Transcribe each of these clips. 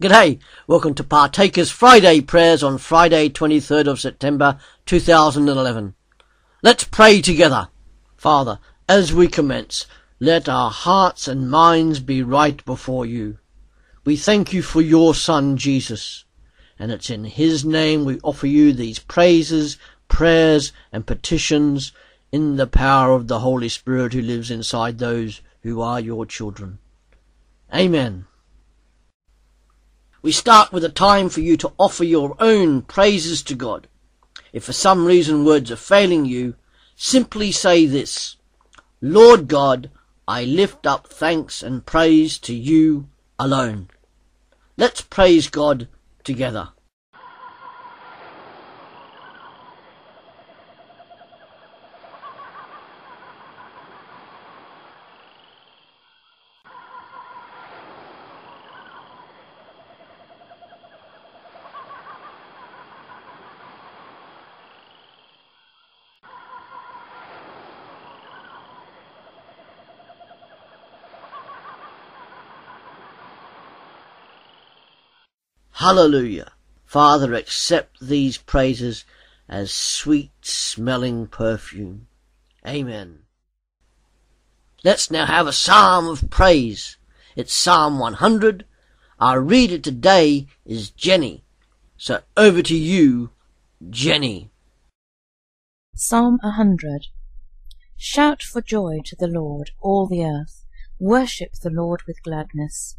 G'day, welcome to Partakers Friday prayers on Friday 23rd of September 2011. Let's pray together. Father, as we commence, let our hearts and minds be right before you. We thank you for your Son Jesus, and it's in his name we offer you these praises, prayers and petitions in the power of the Holy Spirit who lives inside those who are your children. Amen. We start with a time for you to offer your own praises to God. If for some reason words are failing you, simply say this, Lord God, I lift up thanks and praise to you alone. Let's praise God together. Hallelujah. Father, accept these praises as sweet smelling perfume. Amen. Let's now have a psalm of praise. It's Psalm 100. Our reader today is Jenny. So over to you, Jenny. Psalm 100 Shout for joy to the Lord, all the earth. Worship the Lord with gladness.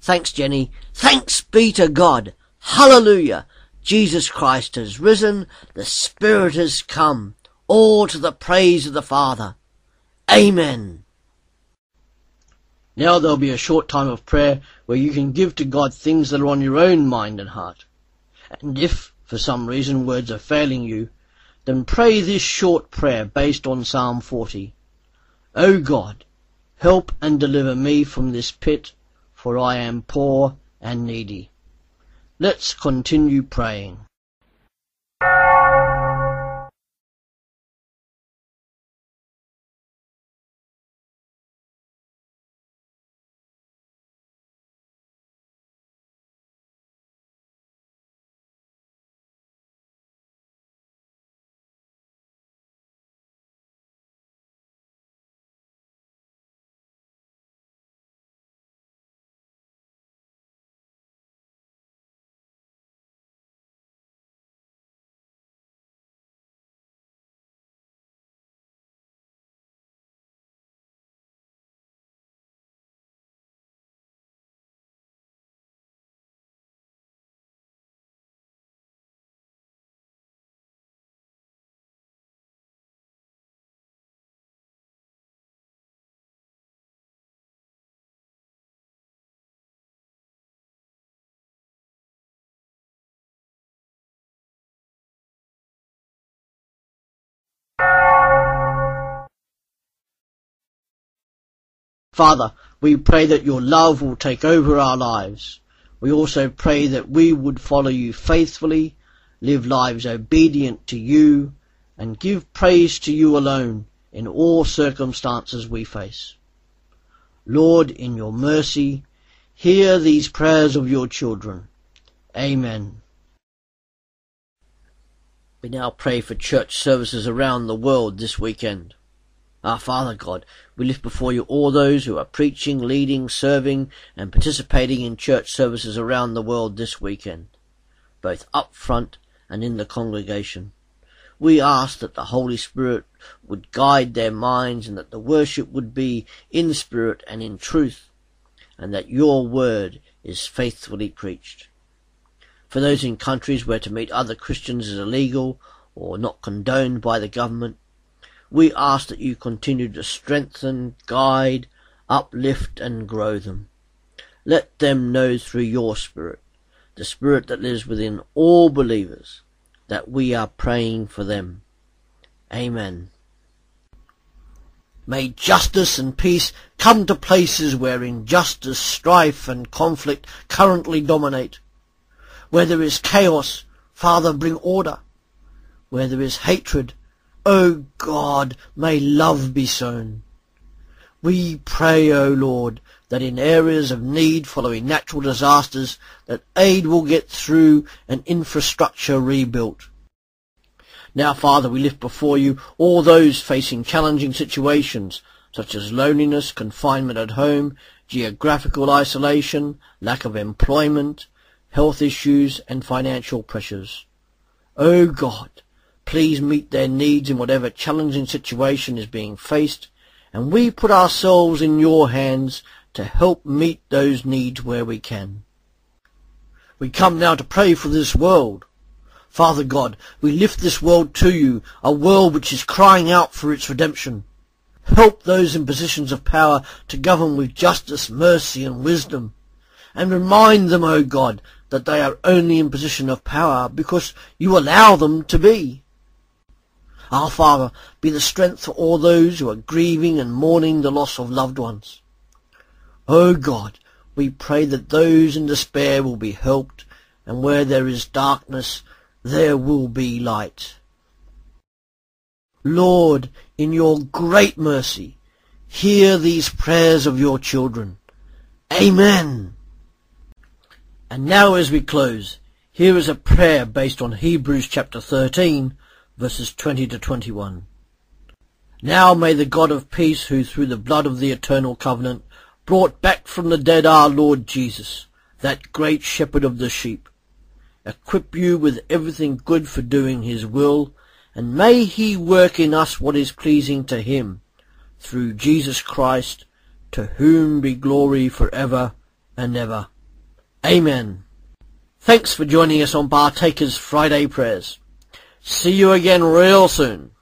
Thanks, Jenny. Thanks be to God. Hallelujah. Jesus Christ has risen. The Spirit has come. All to the praise of the Father. Amen. Now there'll be a short time of prayer where you can give to God things that are on your own mind and heart. And if, for some reason, words are failing you, then pray this short prayer based on Psalm 40. O God, help and deliver me from this pit for I am poor and needy. Let's continue praying. Father, we pray that your love will take over our lives. We also pray that we would follow you faithfully, live lives obedient to you, and give praise to you alone in all circumstances we face. Lord, in your mercy, hear these prayers of your children. Amen. We now pray for church services around the world this weekend. Our Father God, we lift before you all those who are preaching, leading, serving, and participating in church services around the world this weekend, both up front and in the congregation. We ask that the Holy Spirit would guide their minds and that the worship would be in spirit and in truth, and that your word is faithfully preached. For those in countries where to meet other Christians is illegal or not condoned by the government, we ask that you continue to strengthen, guide, uplift and grow them. Let them know through your Spirit the Spirit that lives within all believers, that we are praying for them. Amen. May justice and peace come to places where injustice, strife and conflict currently dominate. Where there is chaos, Father, bring order. Where there is hatred, O God, may love be sown. We pray, O Lord, that in areas of need following natural disasters, that aid will get through and infrastructure rebuilt. Now, Father, we lift before you all those facing challenging situations, such as loneliness, confinement at home, geographical isolation, lack of employment, health issues, and financial pressures. O God, please meet their needs in whatever challenging situation is being faced and we put ourselves in your hands to help meet those needs where we can. We come now to pray for this world. Father God, we lift this world to you, a world which is crying out for its redemption. Help those in positions of power to govern with justice, mercy and wisdom. And remind them, O God, that they are only in position of power because you allow them to be. Our Father, be the strength for all those who are grieving and mourning the loss of loved ones. O God, we pray that those in despair will be helped, and where there is darkness, there will be light. Lord, in your great mercy, hear these prayers of your children. Amen. And now as we close, here is a prayer based on Hebrews chapter 13, verses 20 to 21. Now may the God of peace, who through the blood of the eternal covenant brought back from the dead our Lord Jesus, that great shepherd of the sheep, equip you with everything good for doing his will, and may he work in us what is pleasing to him, through Jesus Christ, to whom be glory for ever and ever. Amen. Thanks for joining us on Partakers Friday Prayers. See you again real soon.